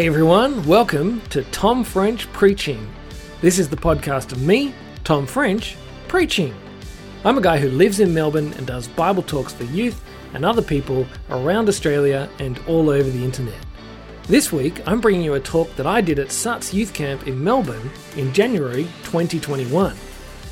Hey everyone, welcome to Tom French Preaching. This is the podcast of me, Tom French, preaching. I'm a guy who lives in Melbourne and does Bible talks for youth and other people around Australia and all over the internet. This week, I'm bringing you a talk that I did at Suts Youth Camp in Melbourne in January 2021.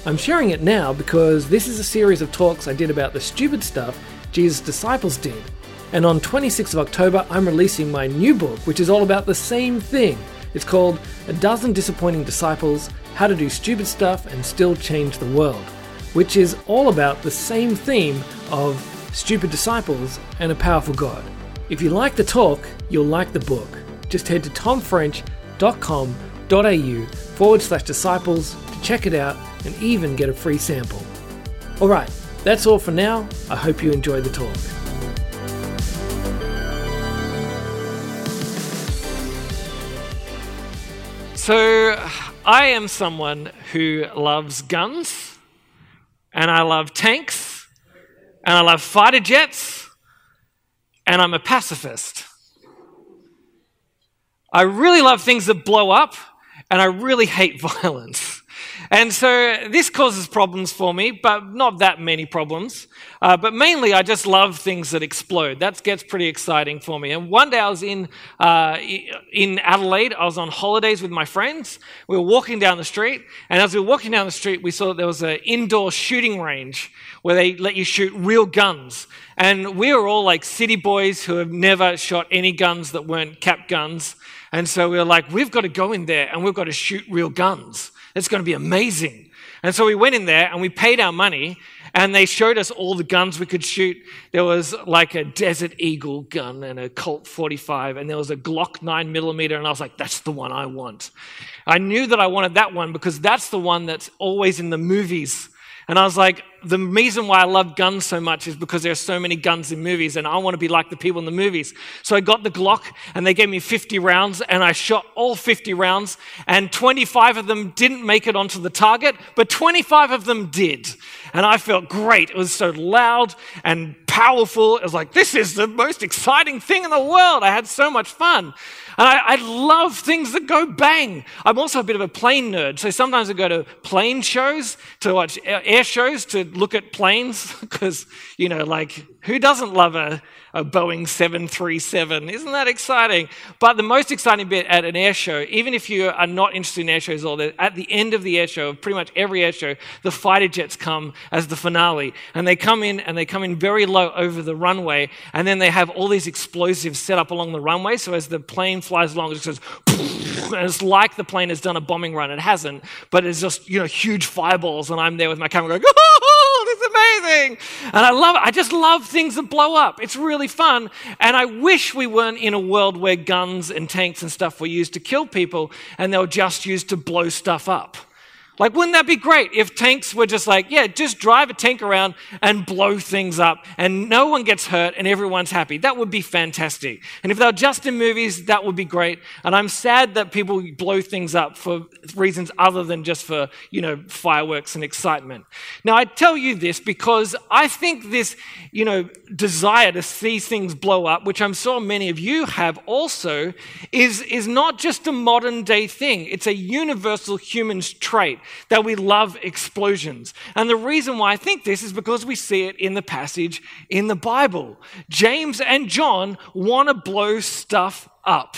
I'm sharing it now because this is a series of talks I did about the stupid stuff Jesus' disciples did and on 26th of October, I'm releasing my new book, which is all about the same thing. It's called A Dozen Disappointing Disciples How to Do Stupid Stuff and Still Change the World, which is all about the same theme of stupid disciples and a powerful God. If you like the talk, you'll like the book. Just head to tomfrench.com.au forward slash disciples to check it out and even get a free sample. Alright, that's all for now. I hope you enjoy the talk. So, I am someone who loves guns, and I love tanks, and I love fighter jets, and I'm a pacifist. I really love things that blow up, and I really hate violence. And so this causes problems for me, but not that many problems. Uh, but mainly, I just love things that explode. That gets pretty exciting for me. And one day I was in, uh, in Adelaide. I was on holidays with my friends. We were walking down the street. And as we were walking down the street, we saw that there was an indoor shooting range where they let you shoot real guns. And we were all like city boys who have never shot any guns that weren't cap guns. And so we were like, we've got to go in there and we've got to shoot real guns. It's going to be amazing. And so we went in there and we paid our money and they showed us all the guns we could shoot. There was like a Desert Eagle gun and a Colt 45 and there was a Glock 9 millimeter and I was like, that's the one I want. I knew that I wanted that one because that's the one that's always in the movies. And I was like, the reason why I love guns so much is because there are so many guns in movies and I want to be like the people in the movies. So I got the Glock and they gave me 50 rounds and I shot all 50 rounds and 25 of them didn't make it onto the target, but 25 of them did. And I felt great. It was so loud and powerful. It was like, this is the most exciting thing in the world. I had so much fun. And I, I, love things that go bang. I'm also a bit of a plane nerd. So sometimes I go to plane shows to watch air shows to look at planes because, you know, like who doesn't love a, a Boeing 737? Isn't that exciting? But the most exciting bit at an air show, even if you are not interested in air shows or at the end of the air show, pretty much every air show, the fighter jets come as the finale. And they come in and they come in very low over the runway. And then they have all these explosives set up along the runway. So as the plane flies along, it just goes, and it's like the plane has done a bombing run. It hasn't, but it's just, you know, huge fireballs. And I'm there with my camera going, oh, this is amazing. And I love it. I just love things that blow up. It's really fun. And I wish we weren't in a world where guns and tanks and stuff were used to kill people and they were just used to blow stuff up. Like, wouldn't that be great if tanks were just like, yeah, just drive a tank around and blow things up and no one gets hurt and everyone's happy? That would be fantastic. And if they were just in movies, that would be great. And I'm sad that people blow things up for reasons other than just for, you know, fireworks and excitement. Now, I tell you this because I think this, you know, desire to see things blow up, which I'm sure many of you have also, is, is not just a modern day thing. It's a universal human trait that we love explosions. And the reason why I think this is because we see it in the passage in the Bible. James and John want to blow stuff up.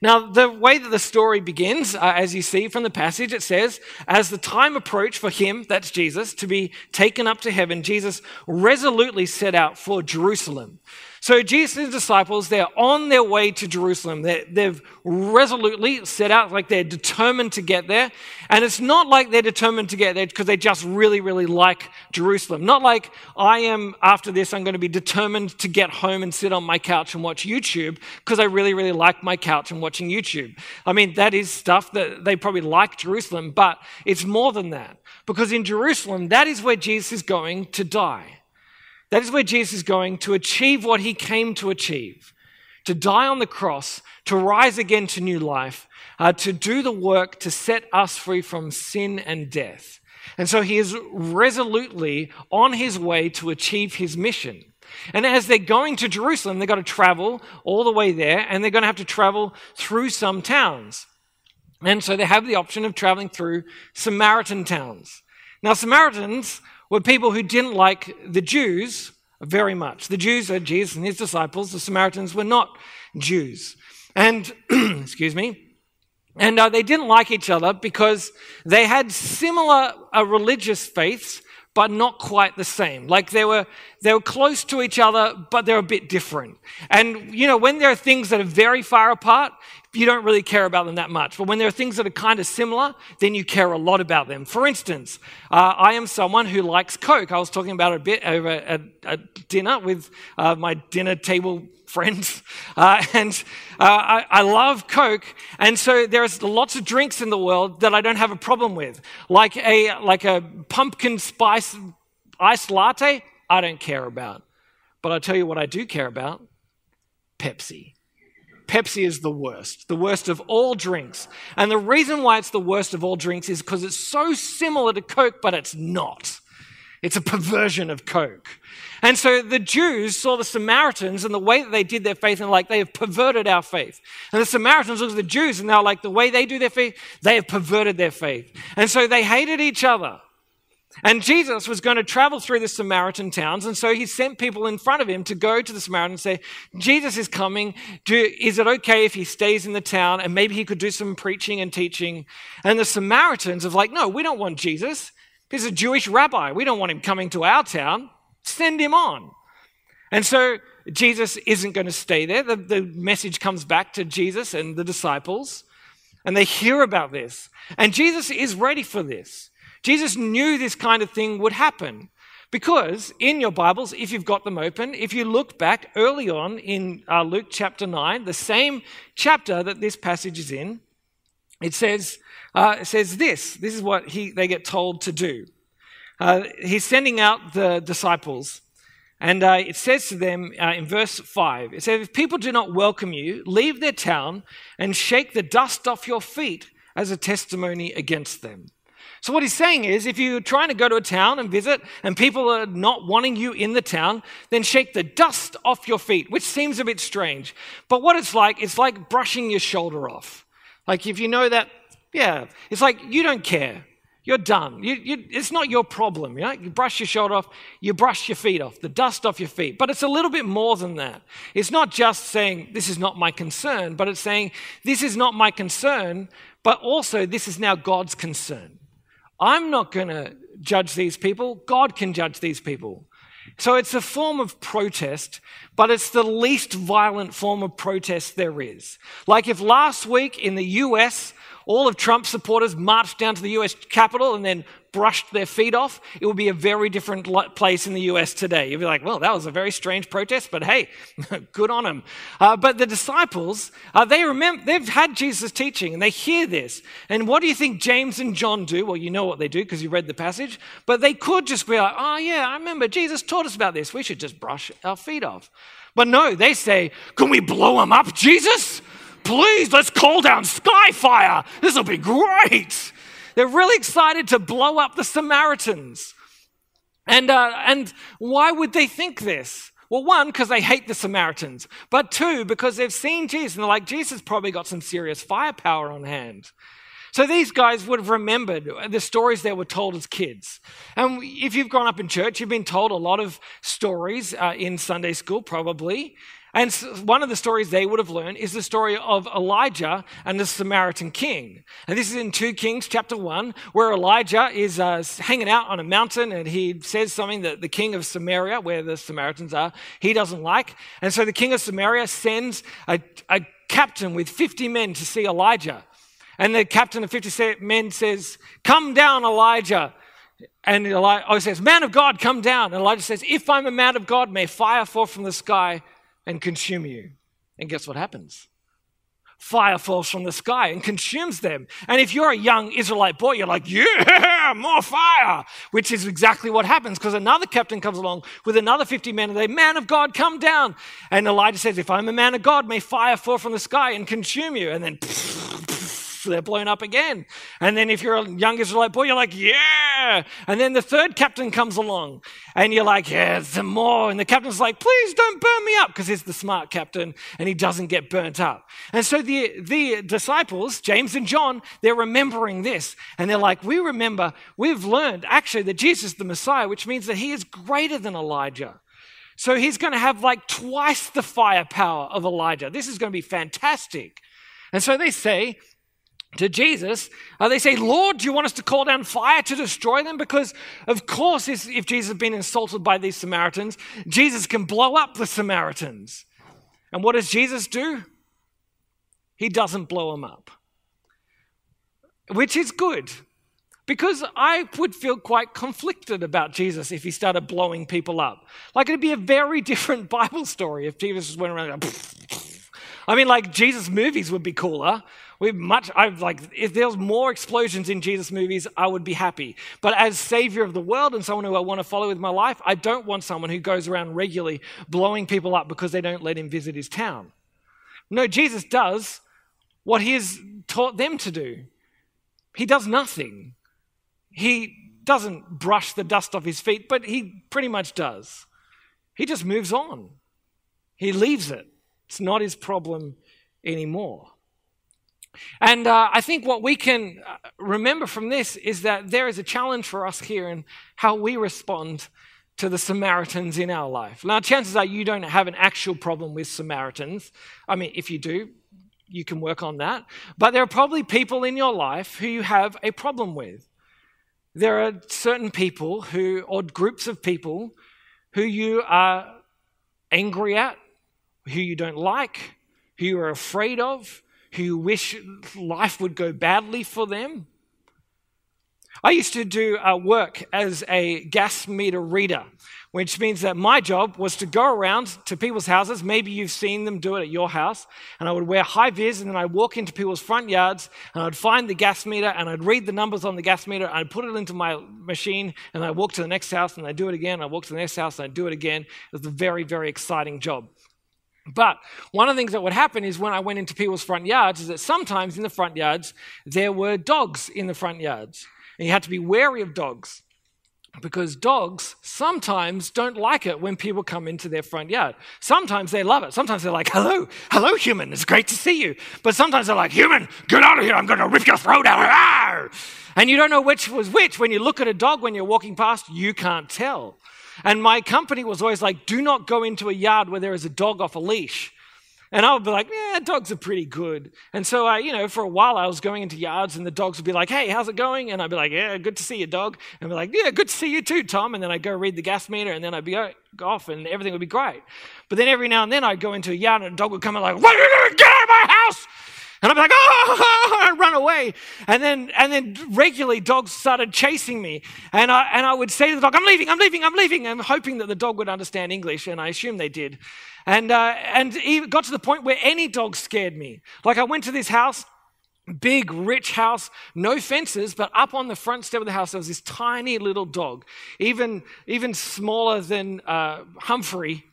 Now, the way that the story begins, uh, as you see from the passage, it says, As the time approached for him, that's Jesus, to be taken up to heaven, Jesus resolutely set out for Jerusalem. So Jesus' and his disciples, they're on their way to Jerusalem. they have resolutely set out, like they're determined to get there. And it's not like they're determined to get there because they just really, really like Jerusalem. Not like I am, after this, I'm going to be determined to get home and sit on my couch and watch YouTube because I really, really like my couch and watching YouTube. I mean, that is stuff that they probably like Jerusalem, but it's more than that. Because in Jerusalem, that is where Jesus is going to die. That is where Jesus is going to achieve what he came to achieve to die on the cross, to rise again to new life, uh, to do the work to set us free from sin and death. And so he is resolutely on his way to achieve his mission. And as they're going to Jerusalem, they've got to travel all the way there, and they're going to have to travel through some towns. And so they have the option of traveling through Samaritan towns. Now, Samaritans were people who didn't like the Jews very much. The Jews are Jesus and his disciples, the Samaritans were not Jews. And, excuse me, and uh, they didn't like each other because they had similar uh, religious faiths, but not quite the same. Like they were, they were close to each other, but they're a bit different. And, you know, when there are things that are very far apart, you don't really care about them that much. But when there are things that are kind of similar, then you care a lot about them. For instance, uh, I am someone who likes Coke. I was talking about it a bit over at, at dinner with uh, my dinner table friends. Uh, and uh, I, I, love Coke. And so there's lots of drinks in the world that I don't have a problem with. Like a, like a pumpkin spice iced latte, I don't care about. But I'll tell you what I do care about Pepsi. Pepsi is the worst, the worst of all drinks. And the reason why it's the worst of all drinks is because it's so similar to Coke, but it's not. It's a perversion of Coke. And so the Jews saw the Samaritans and the way that they did their faith and like, they have perverted our faith. And the Samaritans looked at the Jews and they're like, the way they do their faith, they have perverted their faith. And so they hated each other. And Jesus was going to travel through the Samaritan towns, and so he sent people in front of him to go to the Samaritan and say, Jesus is coming. Do, is it okay if he stays in the town? And maybe he could do some preaching and teaching. And the Samaritans are like, no, we don't want Jesus. He's a Jewish rabbi. We don't want him coming to our town. Send him on. And so Jesus isn't going to stay there. The, the message comes back to Jesus and the disciples, and they hear about this. And Jesus is ready for this. Jesus knew this kind of thing would happen. Because in your Bibles, if you've got them open, if you look back early on in uh, Luke chapter 9, the same chapter that this passage is in, it says, uh, it says this. This is what he, they get told to do. Uh, he's sending out the disciples, and uh, it says to them uh, in verse 5 it says, If people do not welcome you, leave their town and shake the dust off your feet as a testimony against them. So, what he's saying is, if you're trying to go to a town and visit and people are not wanting you in the town, then shake the dust off your feet, which seems a bit strange. But what it's like, it's like brushing your shoulder off. Like, if you know that, yeah, it's like you don't care. You're done. You, you, it's not your problem. You, know? you brush your shoulder off, you brush your feet off, the dust off your feet. But it's a little bit more than that. It's not just saying, This is not my concern, but it's saying, This is not my concern, but also this is now God's concern. I'm not going to judge these people. God can judge these people. So it's a form of protest, but it's the least violent form of protest there is. Like if last week in the US, all of Trump's supporters marched down to the US Capitol and then brushed their feet off, it would be a very different place in the US today. You'd be like, well, that was a very strange protest, but hey, good on them. Uh, but the disciples, uh, they remember, they've had Jesus' teaching and they hear this. And what do you think James and John do? Well, you know what they do because you read the passage, but they could just be like, oh, yeah, I remember Jesus taught us about this. We should just brush our feet off. But no, they say, can we blow them up, Jesus? Please, let's call down Skyfire. This will be great. They're really excited to blow up the Samaritans. And, uh, and why would they think this? Well, one, because they hate the Samaritans, but two, because they've seen Jesus and they're like, Jesus probably got some serious firepower on hand. So these guys would have remembered the stories they were told as kids. And if you've grown up in church, you've been told a lot of stories uh, in Sunday school, probably. And one of the stories they would have learned is the story of Elijah and the Samaritan king. And this is in 2 Kings chapter 1, where Elijah is uh, hanging out on a mountain and he says something that the king of Samaria, where the Samaritans are, he doesn't like. And so the king of Samaria sends a, a captain with 50 men to see Elijah. And the captain of 50 men says, Come down, Elijah. And Elijah oh, says, Man of God, come down. And Elijah says, If I'm a man of God, may fire fall from the sky and consume you. And guess what happens? Fire falls from the sky and consumes them. And if you're a young Israelite boy, you're like, yeah, more fire, which is exactly what happens because another captain comes along with another 50 men and they, man of God, come down. And Elijah says, if I'm a man of God, may fire fall from the sky and consume you. And then they're blown up again. And then if you're a young Israelite boy, you're like, yeah. And then the third captain comes along and you're like, yeah, some more. And the captain's like, please don't burn me up because he's the smart captain and he doesn't get burnt up. And so the, the disciples, James and John, they're remembering this. And they're like, we remember, we've learned actually that Jesus is the Messiah, which means that he is greater than Elijah. So he's going to have like twice the firepower of Elijah. This is going to be fantastic. And so they say to Jesus, uh, they say, Lord, do you want us to call down fire to destroy them? Because, of course, if, Jesus has been insulted by these Samaritans, Jesus can blow up the Samaritans. And what does Jesus do? He doesn't blow them up, which is good because I would feel quite conflicted about Jesus if he started blowing people up. Like it'd be a very different Bible story if Jesus just went around. I mean, like Jesus movies would be cooler. We much. I've like if there was more explosions in Jesus movies, I would be happy. But as Savior of the world and someone who I want to follow with my life, I don't want someone who goes around regularly blowing people up because they don't let him visit his town. No, Jesus does what he has taught them to do. He does nothing. He doesn't brush the dust off his feet, but he pretty much does. He just moves on. He leaves it. It's not his problem anymore. And uh, I think what we can uh, remember from this is that there is a challenge for us here in how we respond to the Samaritans in our life. Now, chances are you don't have an actual problem with Samaritans. I mean, if you do, you can work on that. But there are probably people in your life who you have a problem with. There are certain people who, or groups of people, who you are angry at, who you don't like, who you are afraid of, who wish life would go badly for them. I used to do uh, work as a gas meter reader which means that my job was to go around to people's houses. Maybe you've seen them do it at your house. And I would wear high vis and then I'd walk into people's front yards and I'd find the gas meter and I'd read the numbers on the gas meter and I'd put it into my machine and I'd walk to the next house and I'd do it again. I'd walk to the next house and I'd do it again. It was a very, very exciting job. But one of the things that would happen is when I went into people's front yards is that sometimes in the front yards there were dogs in the front yards. And you had to be wary of dogs because dogs sometimes don't like it when people come into their front yard. Sometimes they love it. Sometimes they're like, hello, hello, human, it's great to see you. But sometimes they're like, human, get out of here, I'm going to rip your throat out. Ah! And you don't know which was which. When you look at a dog when you're walking past, you can't tell. And my company was always like, do not go into a yard where there is a dog off a leash and I would be like, yeah, dogs are pretty good. And so I, you know, for a while I was going into yards and the dogs would be like, hey, how's it going? And I'd be like, yeah, good to see you, dog. And I'd be like, yeah, good to see you too, Tom. And then I'd go read the gas meter and then I'd be off and everything would be great. But then every now and then I'd go into a yard and a dog would come and like, what are you doing? Get out of my house! And I'd be like, oh, and run away. And then, and then regularly dogs started chasing me. And I, and I would say to the dog, I'm leaving, I'm leaving, I'm leaving. I'm hoping that the dog would understand English. And I assume they did. And, uh, and it got to the point where any dog scared me. Like I went to this house, big, rich house, no fences, but up on the front step of the house, there was this tiny little dog, even, even smaller than uh, Humphrey.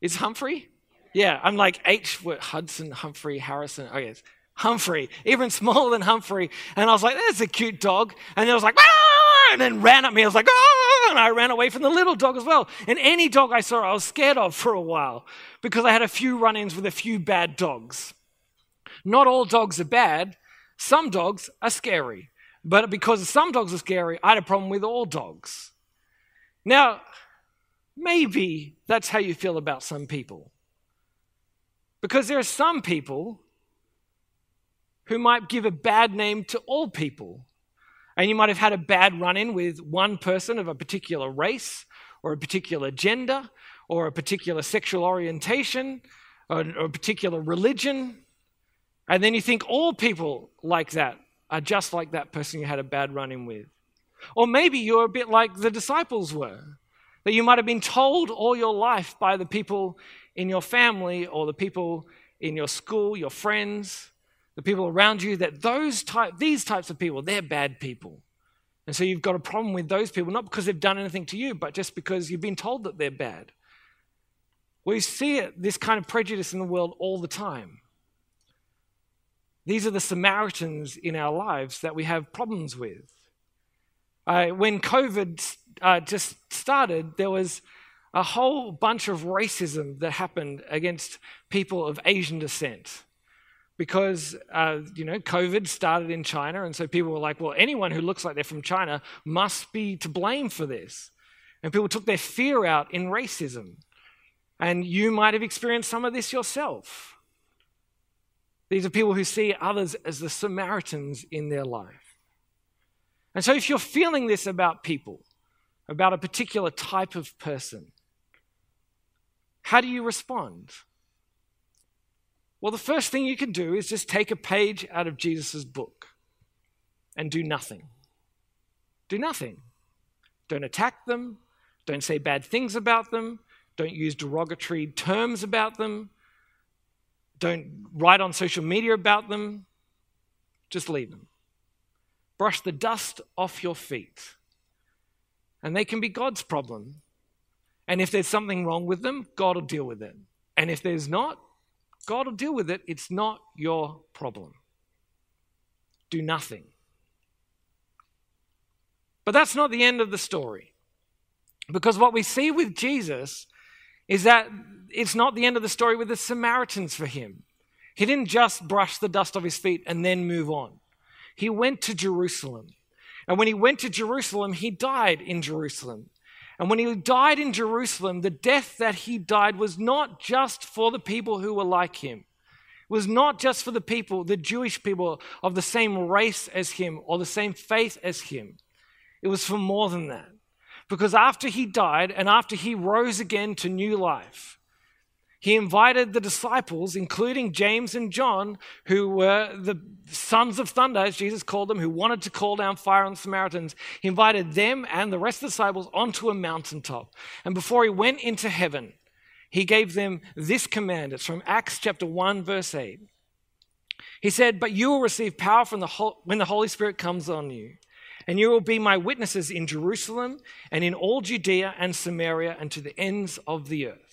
Is Humphrey? Yeah, I'm like H, Hudson, Humphrey, Harrison. Oh, yes. Humphrey, even smaller than Humphrey. And I was like, that's a cute dog. And it was like, ah! and then ran at me. I was like, ah! and I ran away from the little dog as well. And any dog I saw, I was scared of for a while because I had a few run ins with a few bad dogs. Not all dogs are bad, some dogs are scary. But because some dogs are scary, I had a problem with all dogs. Now, maybe that's how you feel about some people. Because there are some people who might give a bad name to all people. And you might have had a bad run in with one person of a particular race or a particular gender or a particular sexual orientation or, a particular religion. And then you think all people like that are just like that person you had a bad run in with. Or maybe you're a bit like the disciples were, that you might have been told all your life by the people in your family or the people in your school, your friends, the people around you, that those type, these types of people, they're bad people. And so you've got a problem with those people, not because they've done anything to you, but just because you've been told that they're bad. We see it, this kind of prejudice in the world all the time. These are the Samaritans in our lives that we have problems with. Uh, when COVID uh, just started, there was a whole bunch of racism that happened against people of Asian descent. Because, uh, you know, COVID started in China, and so people were like, well, anyone who looks like they're from China must be to blame for this. And people took their fear out in racism. And you might have experienced some of this yourself. These are people who see others as the Samaritans in their life. And so, if you're feeling this about people, about a particular type of person, how do you respond? Well, the first thing you can do is just take a page out of Jesus' book and do nothing. Do nothing. Don't attack them. Don't say bad things about them. Don't use derogatory terms about them. Don't write on social media about them. Just leave them. Brush the dust off your feet. And they can be God's problem. And if there's something wrong with them, God will deal with it. And if there's not, God will deal with it. It's not your problem. Do nothing. But that's not the end of the story. Because what we see with Jesus is that it's not the end of the story with the Samaritans for him. He didn't just brush the dust off his feet and then move on. He went to Jerusalem. And when he went to Jerusalem, he died in Jerusalem. And when he died in Jerusalem, the death that he died was not just for the people who were like him. It was not just for the people, the Jewish people of the same race as him or the same faith as him. It was for more than that. Because after he died and after he rose again to new life, he invited the disciples, including James and John, who were the sons of thunder, as Jesus called them, who wanted to call down fire on the Samaritans. He invited them and the rest of the disciples onto a mountaintop. And before he went into heaven, he gave them this command. It's from Acts chapter 1, verse 8. He said, But you will receive power from the when the Holy Spirit comes on you. And you will be my witnesses in Jerusalem and in all Judea and Samaria and to the ends of the earth.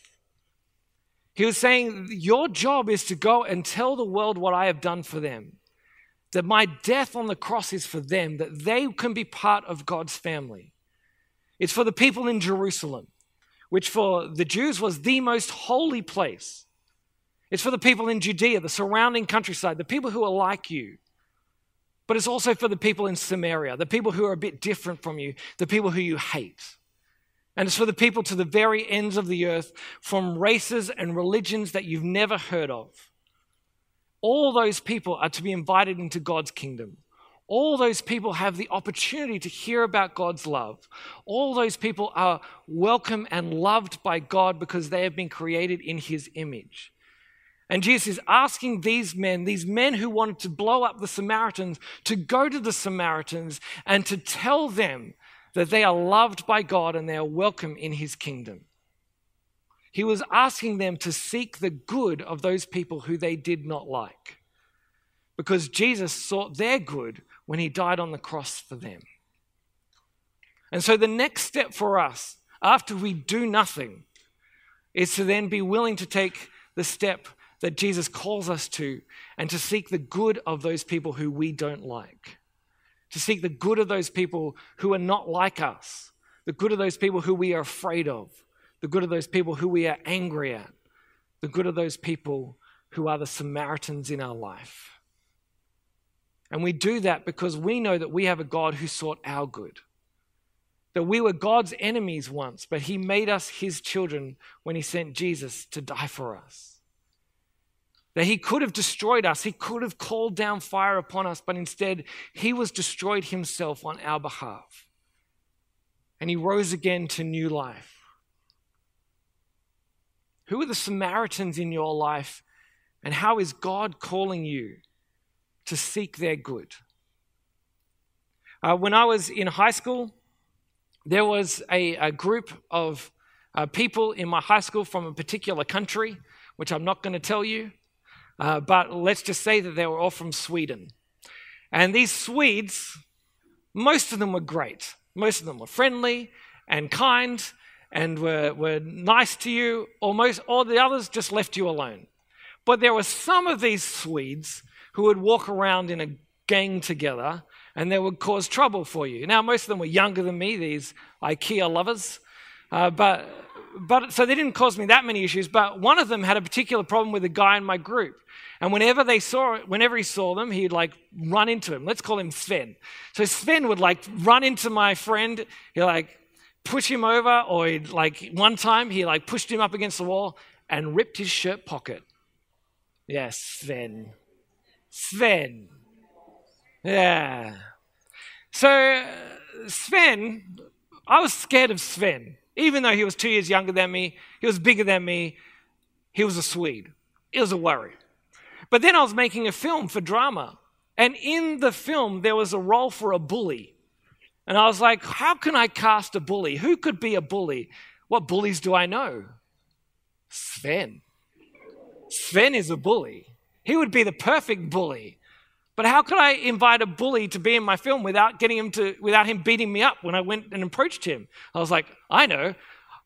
He was saying, Your job is to go and tell the world what I have done for them. That my death on the cross is for them, that they can be part of God's family. It's for the people in Jerusalem, which for the Jews was the most holy place. It's for the people in Judea, the surrounding countryside, the people who are like you but it's also for the people in Samaria, the people who are a bit different from you, the people who you hate. And it's for the people to the very ends of the earth from races and religions that you've never heard of. All those people are to be invited into God's kingdom. All those people have the opportunity to hear about God's love. All those people are welcome and loved by God because they have been created in His image. And Jesus is asking these men, these men who wanted to blow up the Samaritans, to go to the Samaritans and to tell them that they are loved by God and they are welcome in his kingdom. He was asking them to seek the good of those people who they did not like. Because Jesus sought their good when he died on the cross for them. And so the next step for us, after we do nothing, is to then be willing to take the step that Jesus calls us to and to seek the good of those people who we don't like, to seek the good of those people who are not like us, the good of those people who we are afraid of, the good of those people who we are angry at, the good of those people who are the Samaritans in our life. And we do that because we know that we have a God who sought our good. That we were God's enemies once, but He made us His children when He sent Jesus to die for us. That he could have destroyed us, he could have called down fire upon us, but instead he was destroyed himself on our behalf. And he rose again to new life. Who are the Samaritans in your life, and how is God calling you to seek their good? Uh, when I was in high school, there was a, a group of uh, people in my high school from a particular country, which I'm not going to tell you. Uh, but let's just say that they were all from Sweden. And these Swedes, most of them were great. Most of them were friendly and kind and were, were nice to you. Almost all the others just left you alone. But there were some of these Swedes who would walk around in a gang together and they would cause trouble for you. Now, most of them were younger than me, these IKEA lovers, uh, but, but so they didn't cause me that many issues. But one of them had a particular problem with a guy in my group. And whenever they saw whenever he saw them, he'd like run into him. Let's call him Sven. So Sven would like run into my friend. He like push him over, or he'd like one time he like pushed him up against the wall and ripped his shirt pocket. Yes, Sven. Sven. Yeah. So Sven, I was scared of Sven. Even though he was two years younger than me, he was bigger than me, he was a Swede. It was a worry. But then I was making a film for drama. And in the film, there was a role for a bully. And I was like, how can I cast a bully? Who could be a bully? What bullies do I know? Sven. Sven is a bully. He would be the perfect bully. But how could I invite a bully to be in my film without getting him to without him beating me up when I went and approached him? I was like, I know.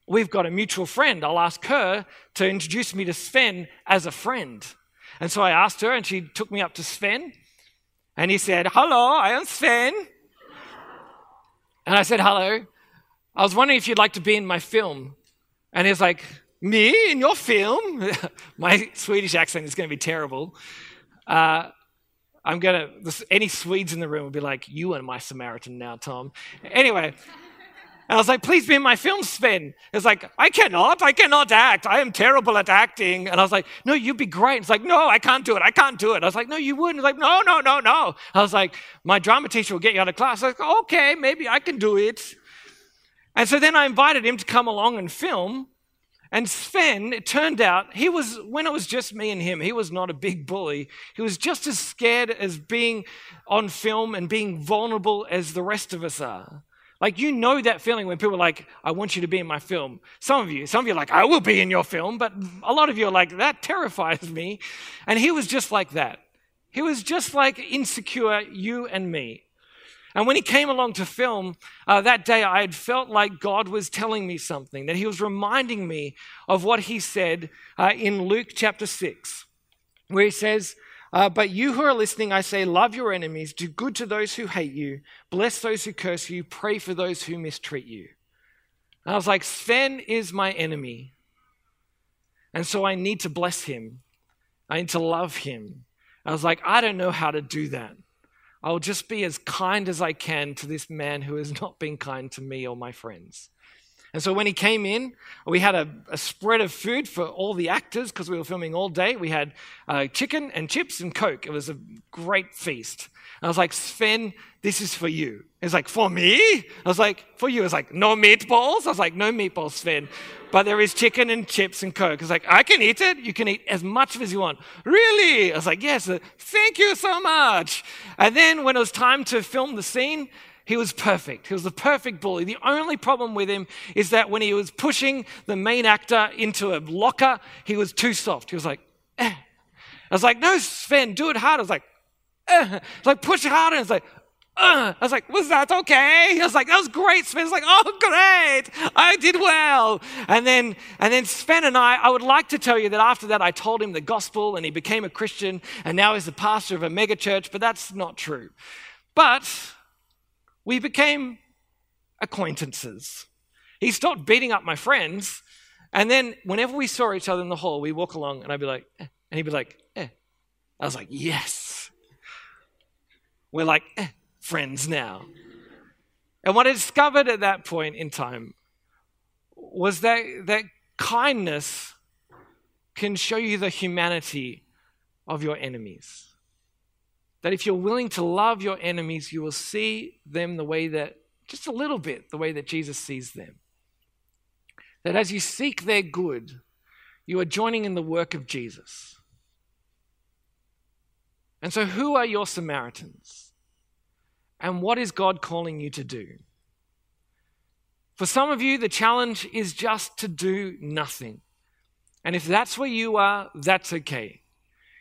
We've got a mutual friend. I'll ask her to introduce me to Sven as a friend. And so I asked her, and she took me up to Sven. And he said, Hello, I am Sven. And I said, Hello. I was wondering if you'd like to be in my film. And he's like, Me in your film? my Swedish accent is going to be terrible. Uh, I'm going to, any Swedes in the room would be like, You are my Samaritan now, Tom. Anyway. And I was like, please be in my film, Sven. It's like, I cannot, I cannot act. I am terrible at acting. And I was like, no, you'd be great. It's like, no, I can't do it. I can't do it. I was like, no, you wouldn't. It's like, no, no, no, no. I was like, my drama teacher will get you out of class. I was like, okay, maybe I can do it. And so then I invited him to come along and film. And Sven, it turned out, he was, when it was just me and him, he was not a big bully. He was just as scared as being on film and being vulnerable as the rest of us are. Like, you know that feeling when people are like, I want you to be in my film. Some of you, some of you are like, I will be in your film, but a lot of you are like, that terrifies me. And he was just like that. He was just like insecure, you and me. And when he came along to film uh, that day, I had felt like God was telling me something, that he was reminding me of what he said uh, in Luke chapter 6, where he says, uh, but you who are listening, I say, love your enemies, do good to those who hate you, bless those who curse you, pray for those who mistreat you. And I was like, Sven is my enemy. And so I need to bless him. I need to love him. I was like, I don't know how to do that. I'll just be as kind as I can to this man who has not been kind to me or my friends. And so when he came in, we had a, a spread of food for all the actors because we were filming all day. We had uh, chicken and chips and Coke. It was a great feast. And I was like, Sven, this is for you. He's like, for me? I was like, for you. It's like, no meatballs? I was like, no meatballs, Sven. But there is chicken and chips and Coke. It's like, I can eat it. You can eat as much as you want. Really? I was like, yes. Thank you so much. And then when it was time to film the scene, he was perfect. He was the perfect bully. The only problem with him is that when he was pushing the main actor into a locker, he was too soft. He was like, eh. I was like, no, Sven, do it hard. I was like, eh. It's like, push harder. It's like, uh. I was like, was that okay? I was like, that was great. Sven. I was like, oh, great. I did well. And then, and then Sven and I, I would like to tell you that after that, I told him the gospel and he became a Christian and now he's the pastor of a megachurch, but that's not true. But we became acquaintances. He stopped beating up my friends. And then whenever we saw each other in the hall, we walk along and I'd be like, eh. and he'd be like, eh. I was like, yes. We're like, eh, friends now. And what I discovered at that point in time was that, that kindness can show you the humanity of your enemies. That if you're willing to love your enemies, you will see them the way that, just a little bit, the way that Jesus sees them. That as you seek their good, you are joining in the work of Jesus. And so, who are your Samaritans? And what is God calling you to do? For some of you, the challenge is just to do nothing. And if that's where you are, that's okay.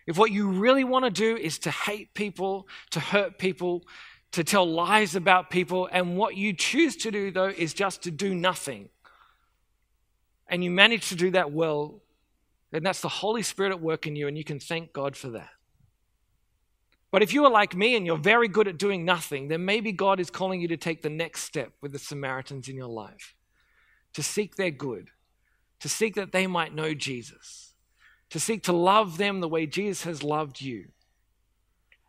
If what you really want to do is to hate people, to hurt people, to tell lies about people, and what you choose to do, though, is just to do nothing, and you manage to do that well, then that's the Holy Spirit at work in you, and you can thank God for that. But if you are like me and you're very good at doing nothing, then maybe God is calling you to take the next step with the Samaritans in your life, to seek their good, to seek that they might know Jesus, to seek to love them the way Jesus has loved you.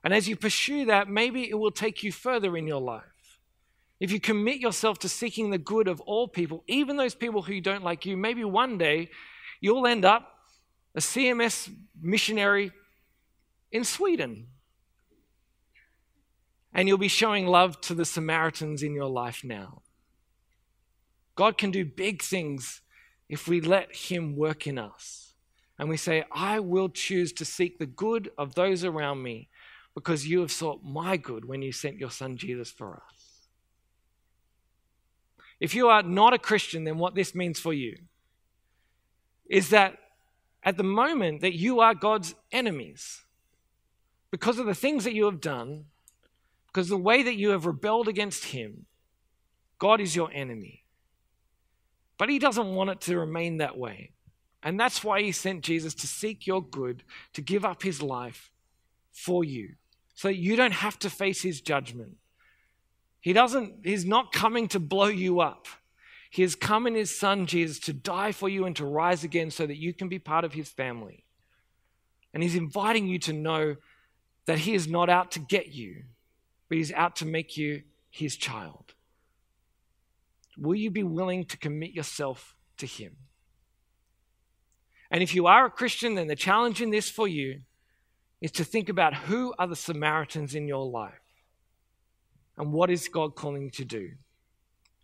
And as you pursue that, maybe it will take you further in your life. If you commit yourself to seeking the good of all people, even those people who don't like you, maybe one day you'll end up a CMS missionary in Sweden. And you'll be showing love to the Samaritans in your life now. God can do big things if we let Him work in us. And we say, I will choose to seek the good of those around me because you have sought my good when you sent your Son Jesus for us. If you are not a Christian, then what this means for you is that at the moment that you are God's enemies because of the things that you have done, because the way that you have rebelled against Him, God is your enemy. But He doesn't want it to remain that way. And that's why He sent Jesus to seek your good, to give up His life for you, so you don't have to face His judgment. He doesn't, He's not coming to blow you up. He has come in his son Jesus to die for you and to rise again so that you can be part of his family. And he's inviting you to know that he is not out to get you, but he's out to make you his child. Will you be willing to commit yourself to him? And if you are a Christian, then the challenge in this for you is to think about who are the Samaritans in your life and what is God calling you to do?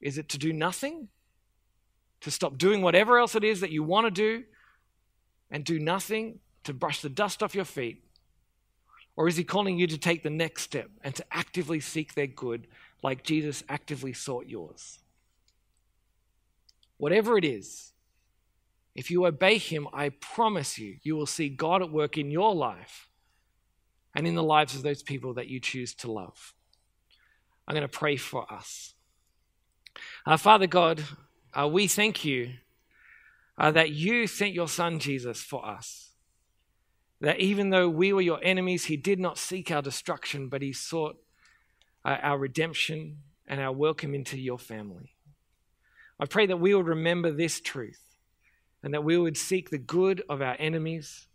Is it to do nothing? to stop doing whatever else it is that you want to do and do nothing to brush the dust off your feet? Or is he calling you to take the next step and to actively seek their good like Jesus actively sought yours? Whatever it is, if you obey him, I promise you, you will see God at work in your life and in the lives of those people that you choose to love. I'm going to pray for us. Uh, Father God, uh, we thank you uh, that you sent your son Jesus for us. That even though we were your enemies, he did not seek our destruction, but he sought uh, our redemption and our welcome into your family. I pray that we will remember this truth and that we would seek the good of our enemies,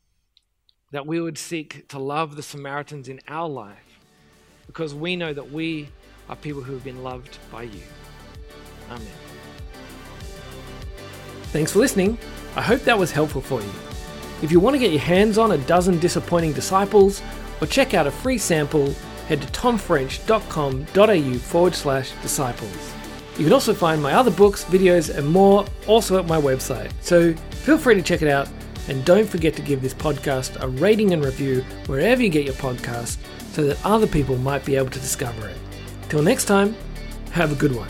that we would seek to love the Samaritans in our life because we know that we are people who have been loved by you. Amen. Thanks for listening. I hope that was helpful for you. If you want to get your hands on a dozen disappointing disciples or check out a free sample, head to tomfrench.com.au forward slash disciples. You can also find my other books, videos, and more also at my website. So feel free to check it out and don't forget to give this podcast a rating and review wherever you get your podcast so that other people might be able to discover it. Till next time, have a good one.